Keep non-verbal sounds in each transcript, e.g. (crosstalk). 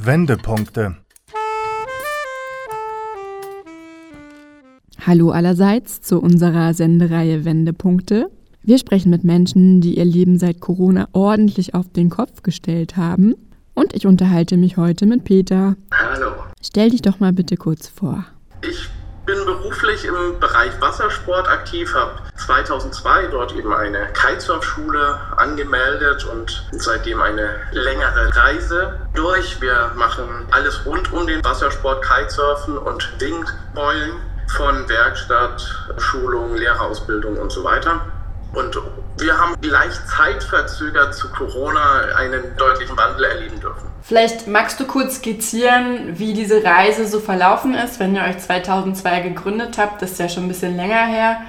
Wendepunkte. Hallo allerseits zu unserer Sendereihe Wendepunkte. Wir sprechen mit Menschen, die ihr Leben seit Corona ordentlich auf den Kopf gestellt haben. Und ich unterhalte mich heute mit Peter. Hallo. Stell dich doch mal bitte kurz vor. Ich bin beruflich im Bereich Wassersport aktiv, habe 2002 dort eben eine Kitesurfschule angemeldet und seitdem eine längere Reise durch. Wir machen alles rund um den Wassersport, Kitesurfen und Wingboilen von Werkstatt, Schulung, Lehrerausbildung und so weiter. Und wir haben leicht zeitverzögert zu Corona einen deutlichen Wandel erleben dürfen. Vielleicht magst du kurz skizzieren, wie diese Reise so verlaufen ist, wenn ihr euch 2002 gegründet habt. Das ist ja schon ein bisschen länger her.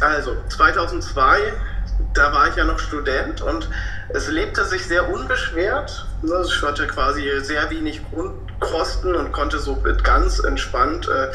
Also 2002, da war ich ja noch Student und es lebte sich sehr unbeschwert. Ich hatte quasi sehr wenig Grundkosten und konnte so ganz entspannt äh,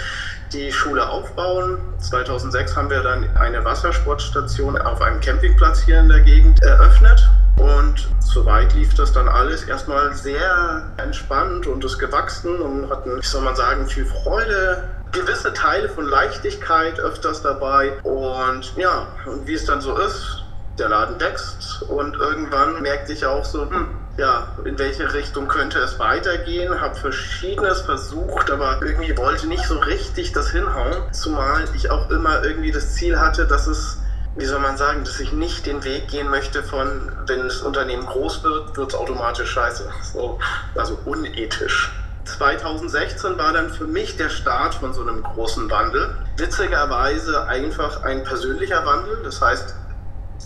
die Schule aufbauen. 2006 haben wir dann eine Wassersportstation auf einem Campingplatz hier in der Gegend eröffnet. Und soweit lief das dann alles erstmal sehr entspannt und ist gewachsen und hatten, ich soll mal sagen, viel Freude, gewisse Teile von Leichtigkeit öfters dabei. Und ja, und wie es dann so ist, der Laden wächst und irgendwann merkte ich auch so, hm, ja, in welche Richtung könnte es weitergehen, habe verschiedenes versucht, aber irgendwie wollte nicht so richtig das hinhauen, zumal ich auch immer irgendwie das Ziel hatte, dass es wie soll man sagen, dass ich nicht den Weg gehen möchte von, wenn das Unternehmen groß wird, wird es automatisch scheiße. So, also unethisch. 2016 war dann für mich der Start von so einem großen Wandel. Witzigerweise einfach ein persönlicher Wandel. Das heißt,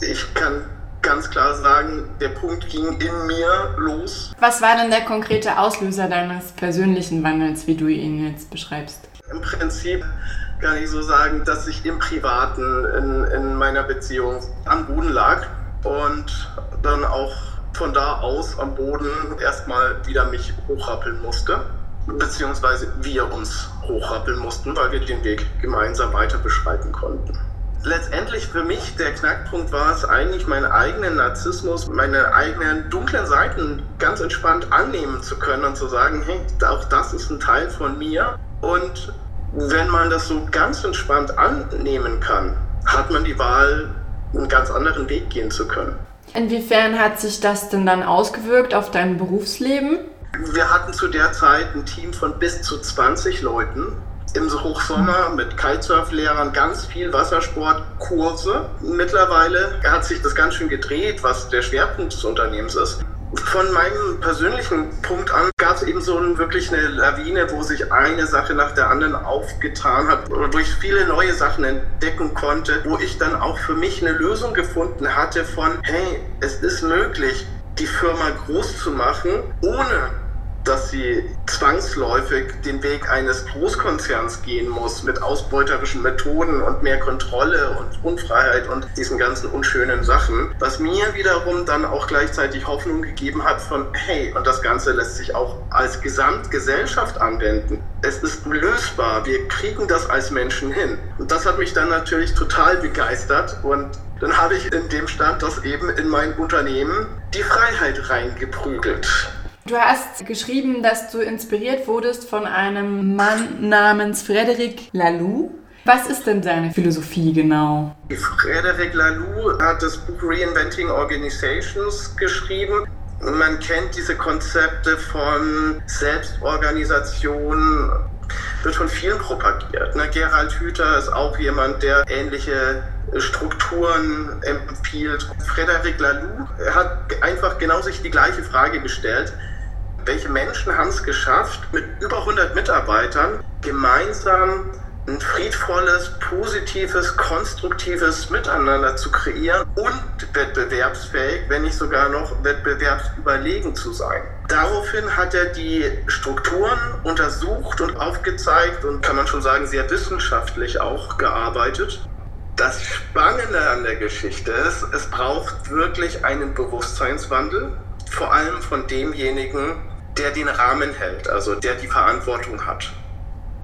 ich kann ganz klar sagen, der Punkt ging in mir los. Was war denn der konkrete Auslöser deines persönlichen Wandels, wie du ihn jetzt beschreibst? Im Prinzip kann ich so sagen, dass ich im Privaten in, in meiner Beziehung am Boden lag und dann auch von da aus am Boden erstmal wieder mich hochrappeln musste, beziehungsweise wir uns hochrappeln mussten, weil wir den Weg gemeinsam weiter beschreiten konnten letztendlich für mich der Knackpunkt war es eigentlich, meinen eigenen Narzissmus, meine eigenen dunklen Seiten ganz entspannt annehmen zu können und zu sagen, hey, auch das ist ein Teil von mir. Und wenn man das so ganz entspannt annehmen kann, hat man die Wahl, einen ganz anderen Weg gehen zu können. Inwiefern hat sich das denn dann ausgewirkt auf dein Berufsleben? Wir hatten zu der Zeit ein Team von bis zu 20 Leuten im Hochsommer mit Kitesurf-Lehrern ganz viel Wassersportkurse. Mittlerweile hat sich das ganz schön gedreht, was der Schwerpunkt des Unternehmens ist. Von meinem persönlichen Punkt an gab es eben so ein, wirklich eine Lawine, wo sich eine Sache nach der anderen aufgetan hat, wo ich viele neue Sachen entdecken konnte, wo ich dann auch für mich eine Lösung gefunden hatte von, hey, es ist möglich, die Firma groß zu machen, ohne dass sie zwangsläufig den Weg eines Großkonzerns gehen muss mit ausbeuterischen Methoden und mehr Kontrolle und Unfreiheit und diesen ganzen unschönen Sachen, was mir wiederum dann auch gleichzeitig Hoffnung gegeben hat von, hey, und das Ganze lässt sich auch als Gesamtgesellschaft anwenden. Es ist lösbar, wir kriegen das als Menschen hin. Und das hat mich dann natürlich total begeistert und dann habe ich in dem Stand das eben in mein Unternehmen die Freiheit reingeprügelt. Du hast geschrieben, dass du inspiriert wurdest von einem Mann namens Frederic Laloux. Was ist denn seine Philosophie genau? Frederic Laloux hat das Buch Reinventing Organizations geschrieben. Man kennt diese Konzepte von Selbstorganisation, wird von vielen propagiert. Ne? Gerald Hüther ist auch jemand, der ähnliche Strukturen empfiehlt. Frederic Laloux hat einfach genau sich die gleiche Frage gestellt welche Menschen haben es geschafft, mit über 100 Mitarbeitern gemeinsam ein friedvolles, positives, konstruktives Miteinander zu kreieren und wettbewerbsfähig, wenn nicht sogar noch wettbewerbsüberlegen zu sein. Daraufhin hat er die Strukturen untersucht und aufgezeigt und kann man schon sagen, sehr wissenschaftlich auch gearbeitet. Das Spannende an der Geschichte ist, es braucht wirklich einen Bewusstseinswandel, vor allem von demjenigen, der den Rahmen hält, also der die Verantwortung hat.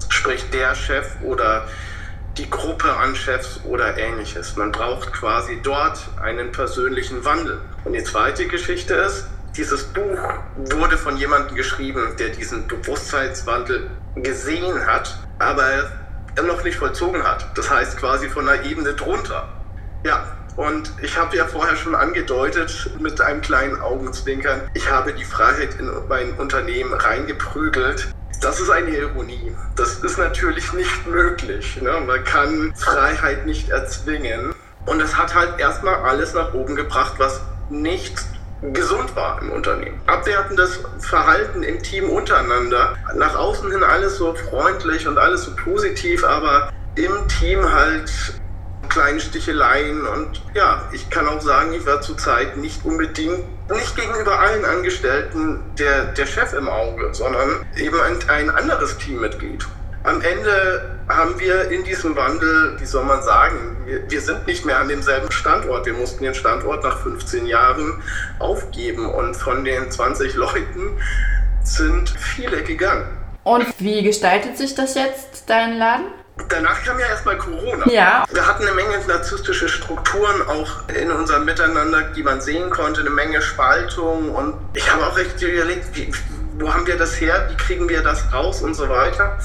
Sprich der Chef oder die Gruppe an Chefs oder ähnliches. Man braucht quasi dort einen persönlichen Wandel. Und die zweite Geschichte ist, dieses Buch wurde von jemandem geschrieben, der diesen Bewusstseinswandel gesehen hat, aber noch nicht vollzogen hat. Das heißt quasi von einer Ebene drunter. Ja, und ich habe ja vorher schon angedeutet mit einem kleinen Augenzwinkern, ich habe die Freiheit in mein Unternehmen reingeprügelt. Das ist eine Ironie. Das ist natürlich nicht möglich. Ne? Man kann Freiheit nicht erzwingen. Und es hat halt erstmal alles nach oben gebracht, was nicht gesund war im Unternehmen. Abwertendes Verhalten im Team untereinander. Nach außen hin alles so freundlich und alles so positiv, aber im Team halt kleine Sticheleien und ja, ich kann auch sagen, ich war zurzeit nicht unbedingt, nicht gegenüber allen Angestellten der, der Chef im Auge, sondern eben ein, ein anderes Teammitglied. Am Ende haben wir in diesem Wandel, wie soll man sagen, wir, wir, sind nicht mehr an demselben Standort. Wir mussten den Standort nach 15 Jahren aufgeben und von den 20 Leuten sind viele gegangen. Und wie gestaltet sich das jetzt, dein Laden? Danach kam ja erstmal Corona. Ja. Wir hatten eine Menge narzisstische Strukturen auch in unserem Miteinander, die man sehen konnte, eine Menge Spaltung. Und ich habe auch echt überlegt, wie, wo haben wir das her, wie kriegen wir das raus und so weiter.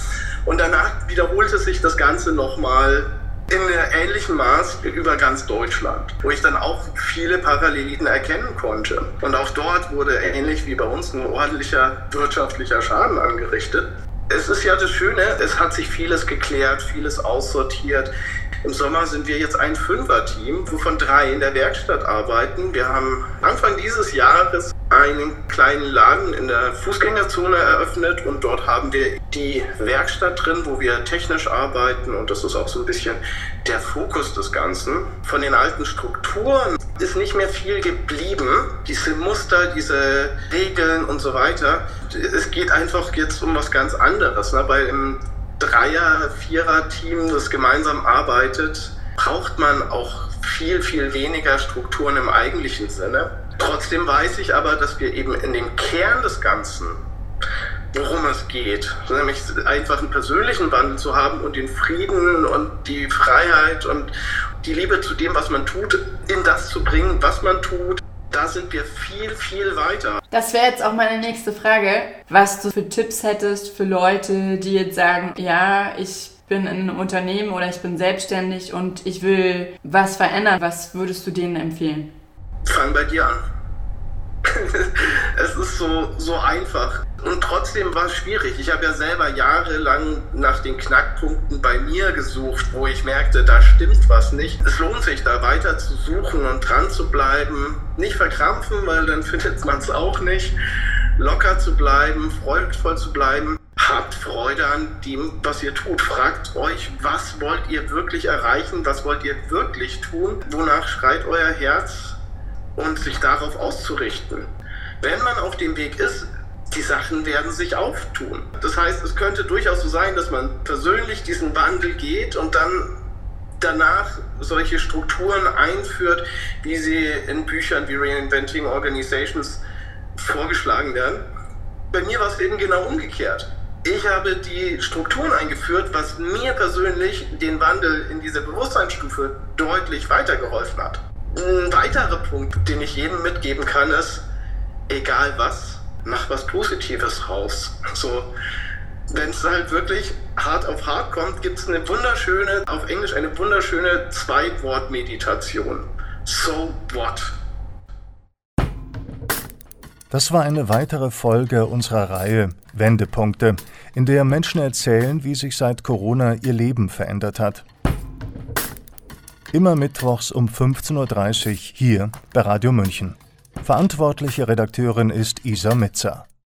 Und danach wiederholte sich das Ganze nochmal in ähnlichem Maß über ganz Deutschland, wo ich dann auch viele Parallelen erkennen konnte. Und auch dort wurde ähnlich wie bei uns ein ordentlicher wirtschaftlicher Schaden angerichtet. Es ist ja das Schöne, es hat sich vieles geklärt, vieles aussortiert. Im Sommer sind wir jetzt ein Fünfer-Team, wovon drei in der Werkstatt arbeiten. Wir haben Anfang dieses Jahres einen kleinen Laden in der Fußgängerzone eröffnet und dort haben wir die Werkstatt drin, wo wir technisch arbeiten und das ist auch so ein bisschen der Fokus des Ganzen. Von den alten Strukturen ist nicht mehr viel geblieben. Diese Muster, diese Regeln und so weiter. Es geht einfach jetzt um was ganz anderes, ne? weil im Dreier-, Vierer-Team, das gemeinsam arbeitet, braucht man auch viel, viel weniger Strukturen im eigentlichen Sinne. Trotzdem weiß ich aber, dass wir eben in dem Kern des Ganzen, worum es geht, nämlich einfach einen persönlichen Wandel zu haben und den Frieden und die Freiheit und die Liebe zu dem, was man tut, in das zu bringen, was man tut, da sind wir viel, viel weiter. Das wäre jetzt auch meine nächste Frage, was du für Tipps hättest für Leute, die jetzt sagen, ja, ich bin in einem Unternehmen oder ich bin selbstständig und ich will was verändern. Was würdest du denen empfehlen? Fang bei dir an. (laughs) es ist so, so einfach. Und trotzdem war es schwierig. Ich habe ja selber jahrelang nach den Knackpunkten bei mir gesucht, wo ich merkte, da stimmt was nicht. Es lohnt sich, da weiter zu suchen und dran zu bleiben. Nicht verkrampfen, weil dann (laughs) findet man es auch nicht. Locker zu bleiben, freudvoll zu bleiben. Habt Freude an dem, was ihr tut. Fragt euch, was wollt ihr wirklich erreichen? Was wollt ihr wirklich tun? Wonach schreit euer Herz? Und sich darauf auszurichten. Wenn man auf dem Weg ist, die Sachen werden sich auftun. Das heißt, es könnte durchaus so sein, dass man persönlich diesen Wandel geht und dann danach solche Strukturen einführt, wie sie in Büchern wie Reinventing Organizations vorgeschlagen werden. Bei mir war es eben genau umgekehrt. Ich habe die Strukturen eingeführt, was mir persönlich den Wandel in dieser Bewusstseinsstufe deutlich weitergeholfen hat. Ein weiterer Punkt, den ich jedem mitgeben kann, ist, egal was, mach was Positives raus. So, wenn es halt wirklich hart auf hart kommt, gibt es eine wunderschöne, auf Englisch eine wunderschöne Zweitwort-Meditation. So what? Das war eine weitere Folge unserer Reihe Wendepunkte, in der Menschen erzählen, wie sich seit Corona ihr Leben verändert hat. Immer mittwochs um 15.30 Uhr hier bei Radio München. Verantwortliche Redakteurin ist Isa Metzer.